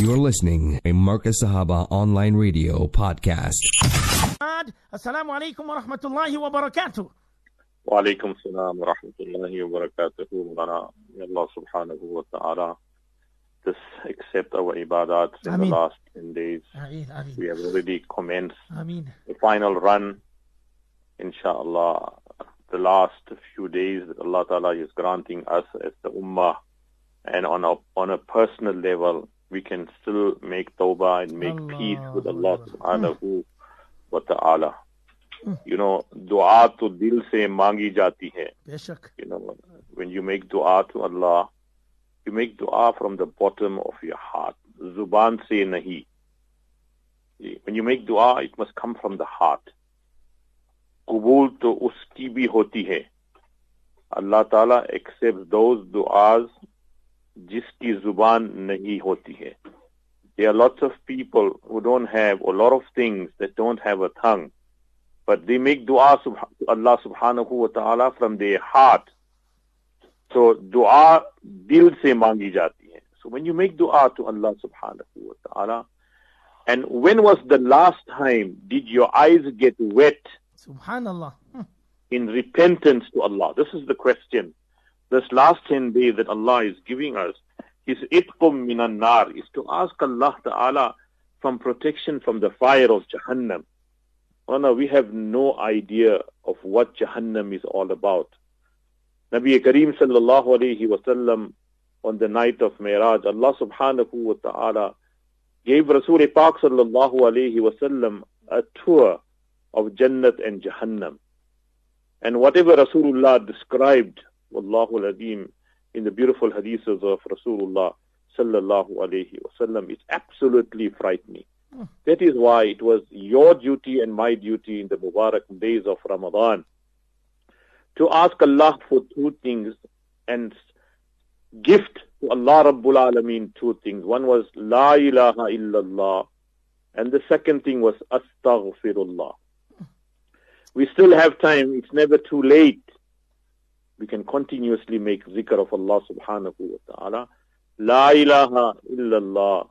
You're listening a Marcus Sahaba online radio podcast. Assalamu alaikum wa rahmatullahi wa barakatuh. Wa alaikum salam wa rahmatullahi wa barakatuh. May Allah subhanahu wa ta'ala just accept our ibadat in Ameen. the last 10 days. Ameen, We have already commenced the final run. Inshallah, the last few days that Allah Ta'ala is granting us as the Ummah and on a, on a personal level, we can still make tawbah and make peace with Allah subhanahu hmm. wa ta'ala. Hmm. You know, dua to dil se mangi jati hai. Beshak. You know, when you make dua to Allah, you make dua from the bottom of your heart. Zuban se nahi. When you make dua, it must come from the heart. Kubul to uski bhi hoti hai. Allah Ta'ala accepts those du'as jiski zuban nahi hoti hai. There are lots of people who don't have, a lot of things that don't have a tongue, but they make dua to Allah subhanahu wa ta'ala from their heart. So dua dil se mangi jati hai. So when you make dua to Allah subhanahu wa ta'ala, and when was the last time did your eyes get wet Subhanallah. Hmm. in repentance to Allah? This is the question. This last 10 days that Allah is giving us, His itqum minan nar, is to ask Allah Ta'ala from protection from the fire of Jahannam. We have no idea of what Jahannam is all about. Nabi Kareem sallallahu alayhi wasallam on the night of Miraj, Allah subhanahu wa ta'ala gave Rasul Pak sallallahu alayhi wasallam a tour of Jannat and Jahannam. And whatever Rasulullah described, Wallahu Adim, in the beautiful hadiths of Rasulullah sallallahu alayhi wasallam, is absolutely frightening. Hmm. That is why it was your duty and my duty in the Mubarak days of Ramadan to ask Allah for two things and gift to Allah Rabbul Alameen two things. One was La ilaha illallah and the second thing was Astaghfirullah. Hmm. We still have time. It's never too late. We can continuously make zikr of Allah subhanahu wa ta'ala. La ilaha illallah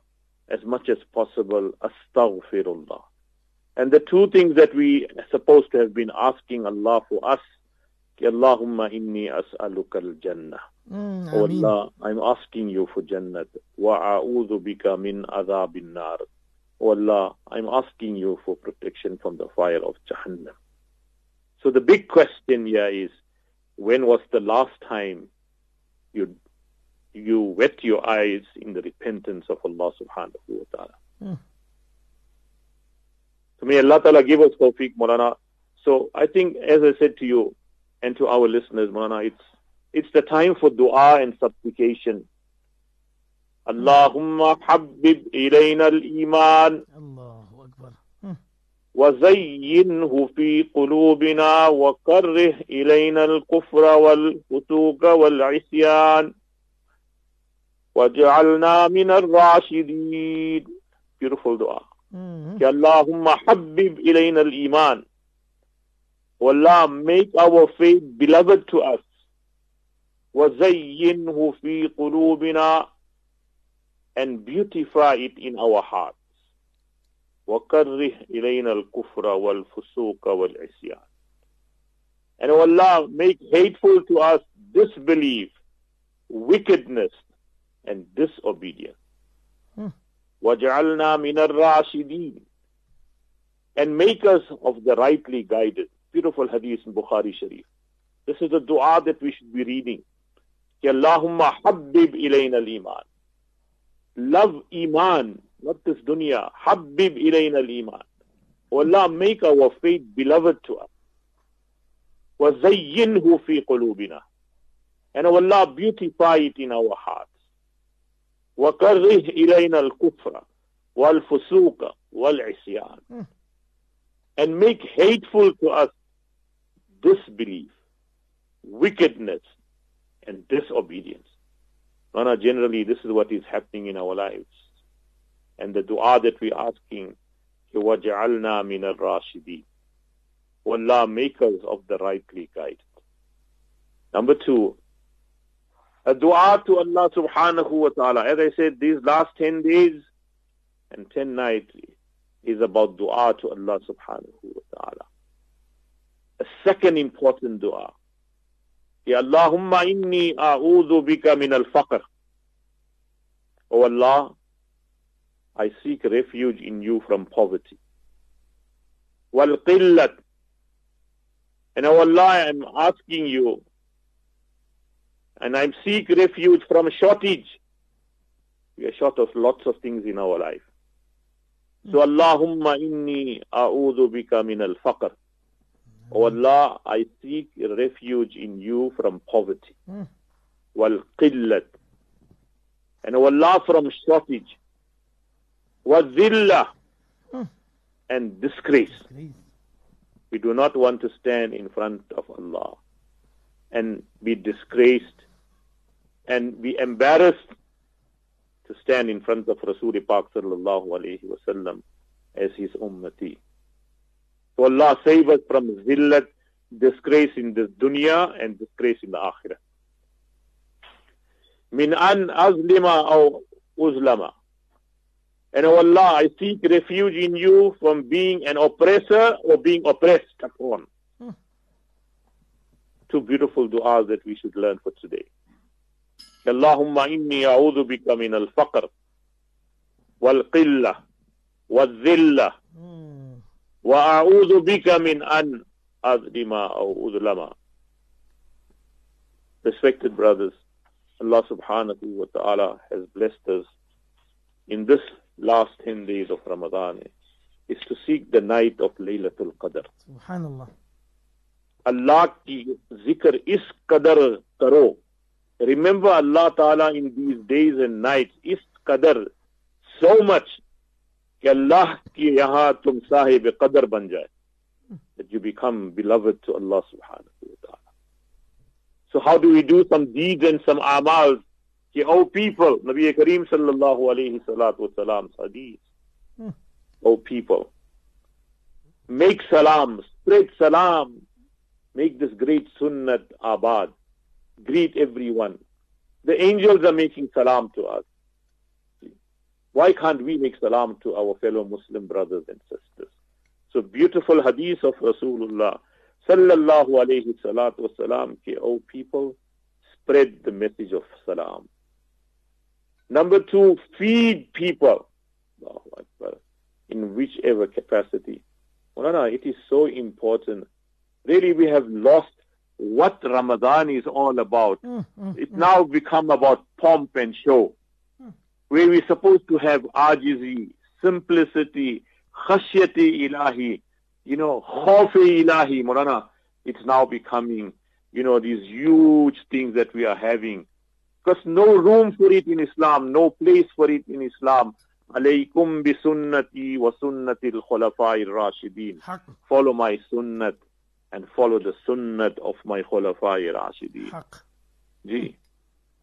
as much as possible. Astaghfirullah. And the two things that we are supposed to have been asking Allah for us, Allahumma inni as'aluka al-jannah. Mm, Oh. Allah, I'm asking you for Jannah. Wa a'udhu bika min adhabin nar. Oh Allah, I'm asking you for protection from the fire of Jahannam. So the big question here is, when was the last time you you wet your eyes in the repentance of Allah subhanahu wa ta'ala? Hmm. So may Allah ta'ala give us tawfiq, Maulana. So I think, as I said to you and to our listeners, Maulana, it's it's the time for dua and supplication. Allahumma habbib ilayna al-iman. Hmm. وزينه في قلوبنا وكره إلينا الكفر والفتوك والعصيان. وجعلنا من الراشدين. Beautiful دعاء يا اللهم حبب إلينا الإيمان والله make our faith beloved to us. وزينه في قلوبنا and beautify it in our heart. وَكَرِّهْ إِلَيْنَا الْكُفْرَ وَالْفُسُوقَ وَالْعِصْيَانَ And O Allah, make hateful to us disbelief, wickedness, and disobedience. وَجَعَلْنَا مِنَ الرَّاشِدِينَ And make us of the rightly guided. Beautiful hadith in Bukhari Sharif. This is the dua that we should be reading. Ya Allahumma habbib ilayna al-iman. Love iman, not this dunya. Habbib ilayna al-iman. O Allah, make our faith beloved to us. وَزَيِّنْهُ فِي قُلُوبِنَا And O Allah, beautify it in our hearts. وَكَرِّهْ إِلَيْنَا الْكُفْرَ وَالْفُسُوقَ وَالْعِصْيَانَ And make hateful to us disbelief, wickedness, and disobedience. Nana, generally, this is what is happening in our lives. And the dua that we're asking, وَجَعَلْنَا مِنَ الرَّاشِدِينَ O Allah, make us of the rightly guided. Number two, a dua to Allah subhanahu wa ta'ala. As I said, these last 10 days, and 10 nights is about dua to Allah subhanahu wa ta'ala. A second important dua. Ya Allahumma inni a'udhu bika min al-faqr. Oh Allah, I seek refuge in you from poverty. Qillat. And oh Allah, I'm asking you, and I seek refuge from shortage. We are short of lots of things in our life. So hmm. Allahumma inni a'udhu bika min al-faqr. Hmm. Oh Allah, I seek refuge in you from poverty. Hmm. Wal qillat. And oh Allah from shortage. Wal zillah. Hmm. And disgrace. We do not want to stand in front of Allah and be disgraced and be embarrassed to stand in front of Rasul Pak sallallahu alayhi wasallam as his ummati. So Allah save us from zillat, disgrace in this dunya and disgrace in the akhirah. Min an azlima aw uzlama. And O Allah, I seek refuge in you from being an oppressor or being oppressed upon. Hmm. Two beautiful du'as that we should learn for today. Allahumma inni a'udhu bika min al-faqr wal-qillah wal-dhillah hmm. wa a'udhu bika min an adlima aw udlama. Respected brothers, Allah subhanahu wa ta'ala has blessed us in this last 10 days of Ramadan is to seek the night of Laylatul Qadr. Subhanallah. Allah ki zikr is qadar karo. Remember Allah Ta'ala in these days and nights is qadar so much कि अल्लाह की यहाँ तुम साहिब कदर बन जाए that you become beloved to Allah subhanahu wa ta'ala. So how do we do some deeds and some amals? Ki, oh people, Nabi Kareem sallallahu alayhi salatu wasalam's hadith. Oh people, make salam, spread salam, make this great sunnat abad, greet everyone. The angels are making salam to us. Why can't we make salam to our fellow Muslim brothers and sisters? So beautiful hadith of Rasulullah sallallahu alayhi salatu wasalam ki, oh people, spread the message of salam. Number two, feed people. Oh, Akbar. In whichever capacity. Mulana, it is so important. Really, we have lost what Ramadan is all about. Mm, mm, mm. It's now become about pomp and show. Where we're supposed to have ajizi, simplicity, khashyati ilahi, you know, khawfi ilahi, Mulana. It's now becoming, you know, these huge things that we are having Because no room for it in Islam, no place for it in Islam. Alaykum bi sunnati wa sunnati al-khulafai rashidin Haq. Follow my sunnat and follow the sunnat of my khulafai rashidin. Haq. Ji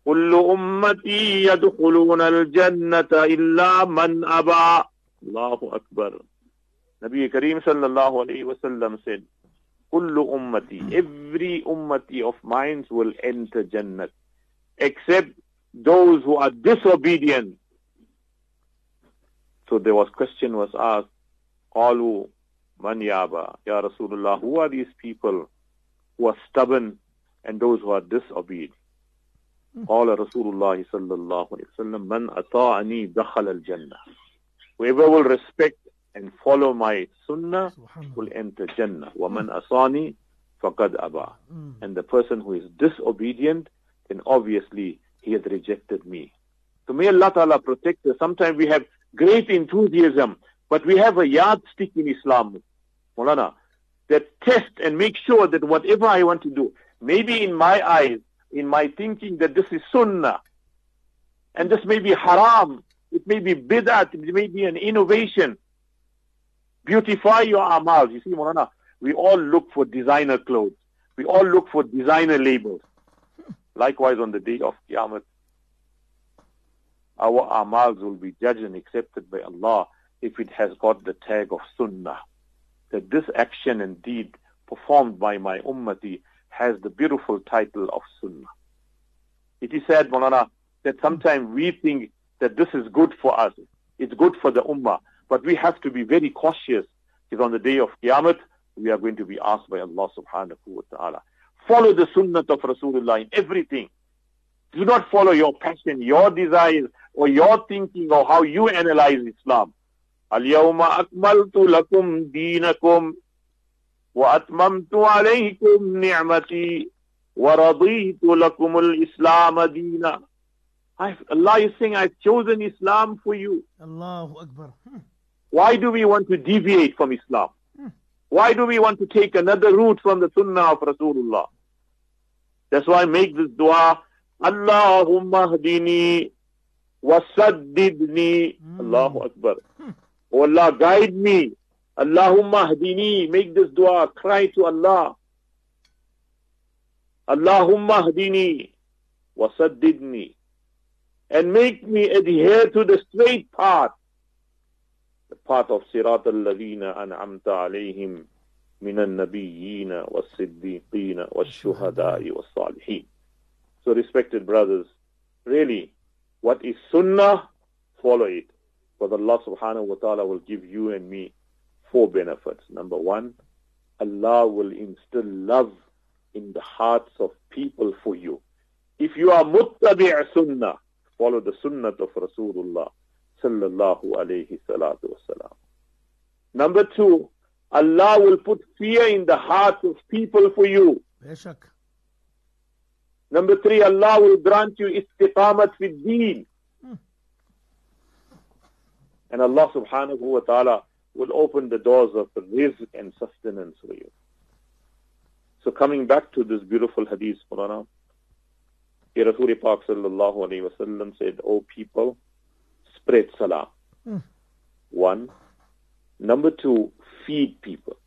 كل أمتي يدخلون الجنة إلا من أبى الله أكبر Nabi Kareem sallallahu alayhi wasallam said كل أمتي every ummati of mine will enter Jannat except those who are disobedient so there was question was asked قالوا من يابا يا رسول الله who are these people who are stubborn and those who are disobedient قال رسول الله صلى الله عليه وسلم من أطاعني دخل الجنة whoever will respect and follow my sunnah will enter Jannah ومن أصاني فقد أبى and the person who is disobedient then obviously he has rejected me. So may Allah Ta'ala protect us. Sometimes we have great enthusiasm but we have a yardstick in Islam Mulana that test and make sure that whatever I want to do maybe in my eyes in my thinking that this is sunnah and this may be haram it may be bid'at it may be an innovation. Beautify your amal you see Mulana we all look for designer clothes. We all look for designer labels likewise on the day of Qiyamah our amals will be judged and accepted by Allah if it has got the tag of sunnah that this action and deed performed by my ummati has the beautiful title of sunnah it is said Molana that sometimes we think that this is good for us It's good for the ummah. But we have to be very cautious because on the day of Qiyamah, we are going to be asked by Allah subhanahu wa ta'ala. Follow the sunnah of Rasulullah in everything. Do not follow your passion, your desires, or your thinking, or how you analyze Islam. اليوم أكملت لكم دينكم وأتممت عليكم نعمتي ورضيت لكم الإسلام دينا Allah is saying, I've chosen Islam for you. Allahu Akbar. Hmm. Why do we want to deviate from Islam? Why do we want to take another route from the Sunnah of Rasulullah? That's why I make this dua. Allahumma hdini wasaddidni. Mm. Allahu Akbar. Oh Allah, guide me. Allahumma hdini. Make this dua. Cry to Allah. Allahumma hdini wasaddidni. And make me adhere to the straight path. The path of Sirat al-Ladina an'amta alayhim من النبيين والصديقين والشهداء والصالحين. So respected brothers, really, what is sunnah, follow it. For Allah subhanahu wa ta'ala will give you and me four benefits. Number one, Allah will instill love in the hearts of people for you. If you are muttabi' sunnah, follow the sunnah of Rasulullah sallallahu alayhi salatu wasalam. Number two, Allah will put fear in the hearts of people for you. Number three, Allah will grant you istiqamat fi deen. Hmm. And Allah subhanahu wa ta'ala will open the doors of rizq and sustenance for you. So coming back to this beautiful hadith, Qur'an, Rasul Pak sallallahu alayhi wa sallam said, O people, spread salah. Hmm. One. Number two, feed people.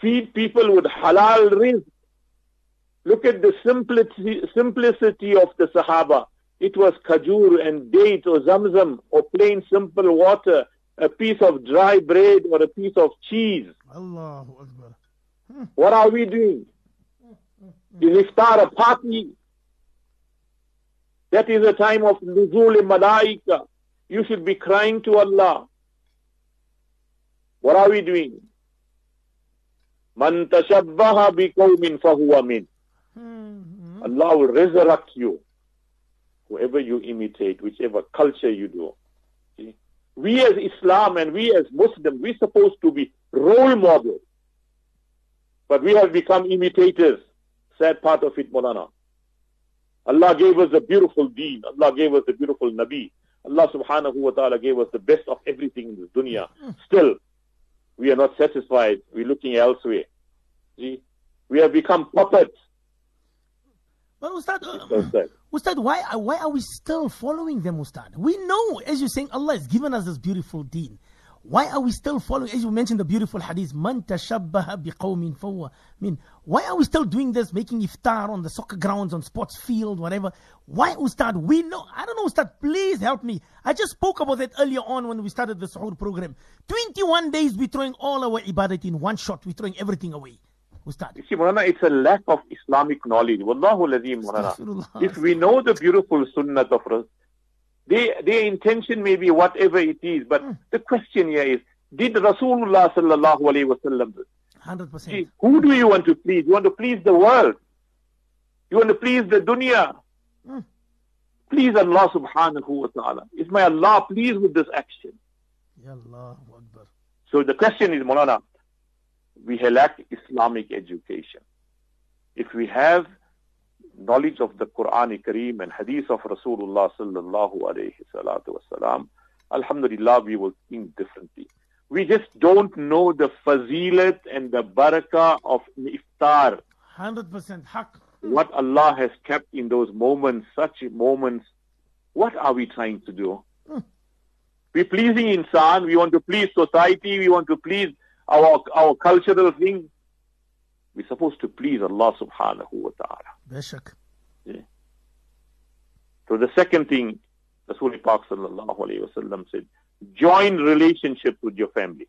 Feed people with halal rizq. Look at the simplicity, simplicity of the Sahaba. It was kajur and date or zamzam or plain simple water, a piece of dry bread or a piece of cheese. Allahu Akbar. Hmm. What are we doing? Is iftar a party? That is a time of nuzul malaika. You should be crying to Allah. What are we doing? Man tashabbaha biqawmin fahuwa min. Mm-hmm. Allah will resurrect you. Whoever you imitate, whichever culture you do. See? We as Islam and we as Muslims, we're supposed to be role models. But we have become imitators. Sad part of it, Molana. Allah gave us a beautiful deen. Allah gave us a beautiful Nabi. Allah subhanahu wa ta'ala gave us the best of everything in this dunya. Hmm. Still, we are not satisfied. We're looking elsewhere. See? We have become puppets. But Ustad, uh, Ustad, why, why are we still following them, Ustad? We know, as you're saying, Allah has given us this beautiful deen. Why are we still following, as you mentioned the beautiful hadith, man tashabbaha biqawmin fawwa min. Why are we still doing this, making iftar on the soccer grounds, on sports field, whatever? Why, Ustad? We know, I don't know, Ustad, please help me. I just spoke about that earlier on when we started the Suhoor program. 21 days we're throwing all our ibadat in one shot, we're throwing everything away. Ustad. You see, Murana, it's a lack of Islamic knowledge. Wallahu lazim, Murana. If we know the beautiful sunnah of they, their intention may be whatever it is, but hmm. the question here is, did Rasulullah sallallahu alayhi wasallam 100%. who do you want to please? You want to please the world. You want to please the dunya. Hmm. Please Allah subhanahu wa ta'ala. Is my Allah pleased with this action? Ya Allah Akbar. So the question is, Mulana, we lack Islamic education. If we have knowledge of the Quran Kareem and Hadith of Rasulullah sallallahu alayhi salatu wasalam, Alhamdulillah, we will think differently. We just don't know the fazilat and the barakah of iftar. 100% haq. What Allah has kept in those moments, such moments, what are we trying to do? Hmm. We're pleasing insan, we want to please society, we want to please our, our cultural things. We're supposed to please Allah subhanahu wa ta'ala. Bashak. Yeah. So the second thing, Rasul Pak sallallahu alayhi wa sallam said, join relationships with your family.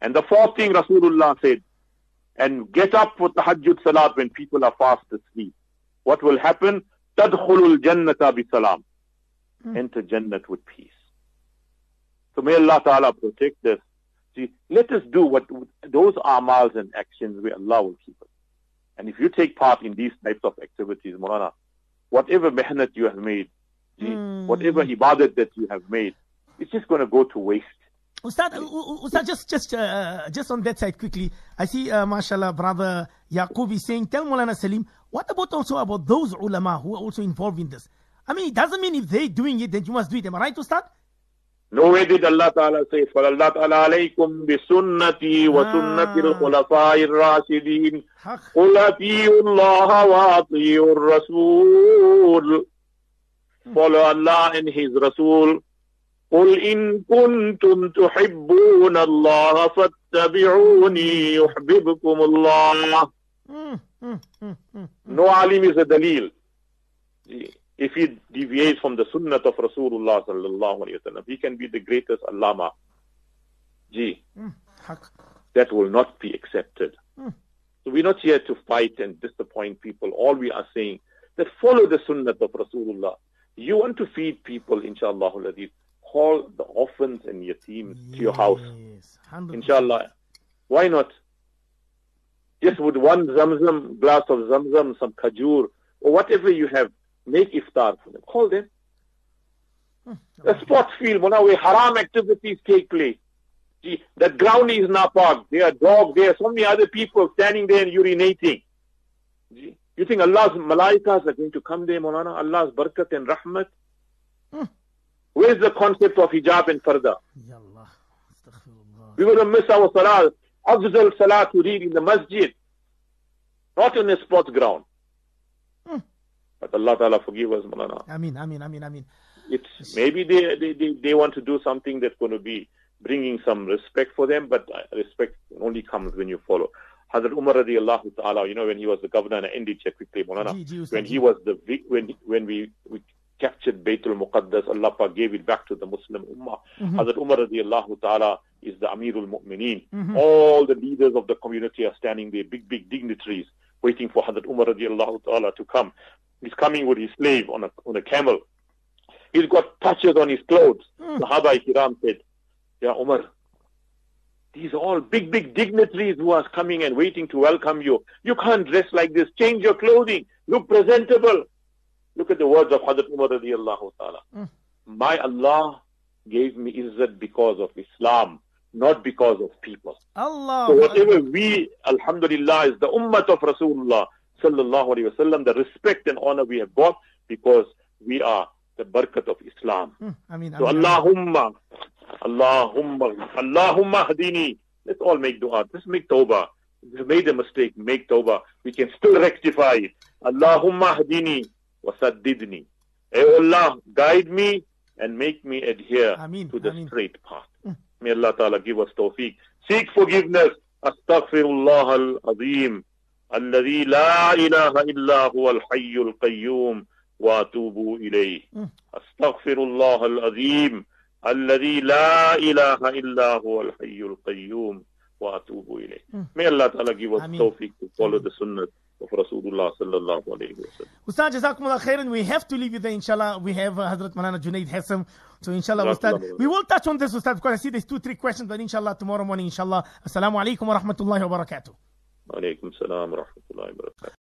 And the fourth thing Rasulullah said, and get up for tahajjud salat when people are fast asleep. What will happen? Tadkhulul jannata bi salam. mm. enter Jannat with peace. So may Allah Ta'ala protect us. See, let us do what those amals and actions where Allah will keep us. And if you take part in these types of activities, Morana, whatever mehnat you have made, mm. whatever ibadat that you have made, it's just going to go to waste. Ustad, Ustad, just just uh, just on that side quickly. I see, uh, mashallah, brother Yaqub is saying, tell Mulana Salim, what about also about those ulama who are also involved in this? I mean, it doesn't mean if they're doing it, then you must do it. Am I right, Ustad? Did Allah Ta'ala say, فَلَلَّهَ تَعَالَى عَلَيْكُمْ بِسُنَّتِي وَسُنَّةِ الْخُلَفَاءِ الرَّاشِدِينَ. قُلْ أَطِيعُوا اللَّهَ وَأَطِيعُوا الرَّسُولَ. Follow Allah and His Rasul. قل إن كنتم تحبون الله فاتبعوني يحببكم الله. No alim is a dalil. If he deviates from the sunnah of Rasulullah sallallahu alayhi wa he can be the greatest allama. Gee, that will not be accepted. So we're not here to fight and disappoint people. All we are saying that follow the sunnah of Rasulullah. You want to feed people, inshallah, call the orphans and yateems yes, to your house. 100%. Inshallah. Why not? Just with one zamzam, glass of zamzam, some kajur, or whatever you have, make iftar for them. Call them. Hmm. The sports field, where haram activities take place. See, that ground is napak. There are dogs. There are so many other people standing there and urinating. See, you think Allah's malaikas are going to come there, Maulana? Allah's barakat and rahmat? Hmm. Where is the concept of hijab and farda? We will miss our salah. Afzal salah to read in the masjid, not in a sports ground. But Allah Ta'ala forgive us, Malana. Ameen, Ameen, Ameen, Ameen. It's, maybe they, they, they, they want to do something that's going to be bringing some respect for them, but uh, respect only comes when you follow. Hazrat Umar radiallahu ta'ala, you know, when he was the governor, and I ended check quickly, Malana, when he was the, when, when we, we captured Baytul Muqaddas, Allah Pak gave it back to the Muslim Ummah. Mm-hmm. Hazrat Umar radiallahu ta'ala is the Amirul Mu'mineen. Mm-hmm. All the leaders of the community are standing there, big, big dignitaries, waiting for Hazrat Umar radiallahu ta'ala to come. He's coming with his slave on a, on a camel. He's got patches on his clothes. Mm. Sahaba Kiram said, Ya Umar, these are all big, big dignitaries who are coming and waiting to welcome you. You can't dress like this. Change your clothing. Look presentable. Look at the words of Hazrat Umar radiallahu ta'ala. Mm. My Allah gave me izzat because of Islam, not because of people. Allah. So whatever we, alhamdulillah, is the ummah of Rasulullah sallallahu alayhi wasallam, the respect and honor we have got because we are the barakat of Islam. Mm, I mean, so I mean, Allahumma, Allahumma, Allahumma hadini. Let's all make dua. Let's make tawbah. If you made a mistake, make tawbah. We can still rectify it. Allahumma hadini wa saddidni. Ay Allah, guide me and make me adhere I to the straight path. Mm. May Allah Ta'ala give us tawfiq. Seek forgiveness. Astaghfirullah al-azim. الذي لا إله إلا هو الحي القيوم وأتوب إليه أستغفر الله العظيم الذي لا إله إلا هو الحي القيوم وأتوب إليه May Allah Ta'ala give us tawfiq to follow the sunnah of Rasulullah sallallahu alayhi wa. Ustad, Jazakumullah khairan. We have to leave you there, inshallah. We have uh, Hazrat Malana Junaid Hassam. So, inshallah, Ustad, we will touch on this, Ustad, because I see there's two, three questions, but inshallah, tomorrow morning, inshallah. Assalamu alaikum wa rahmatullahi wa barakatuh. Alaikum salam wa rahmatullahi wa barakatuh.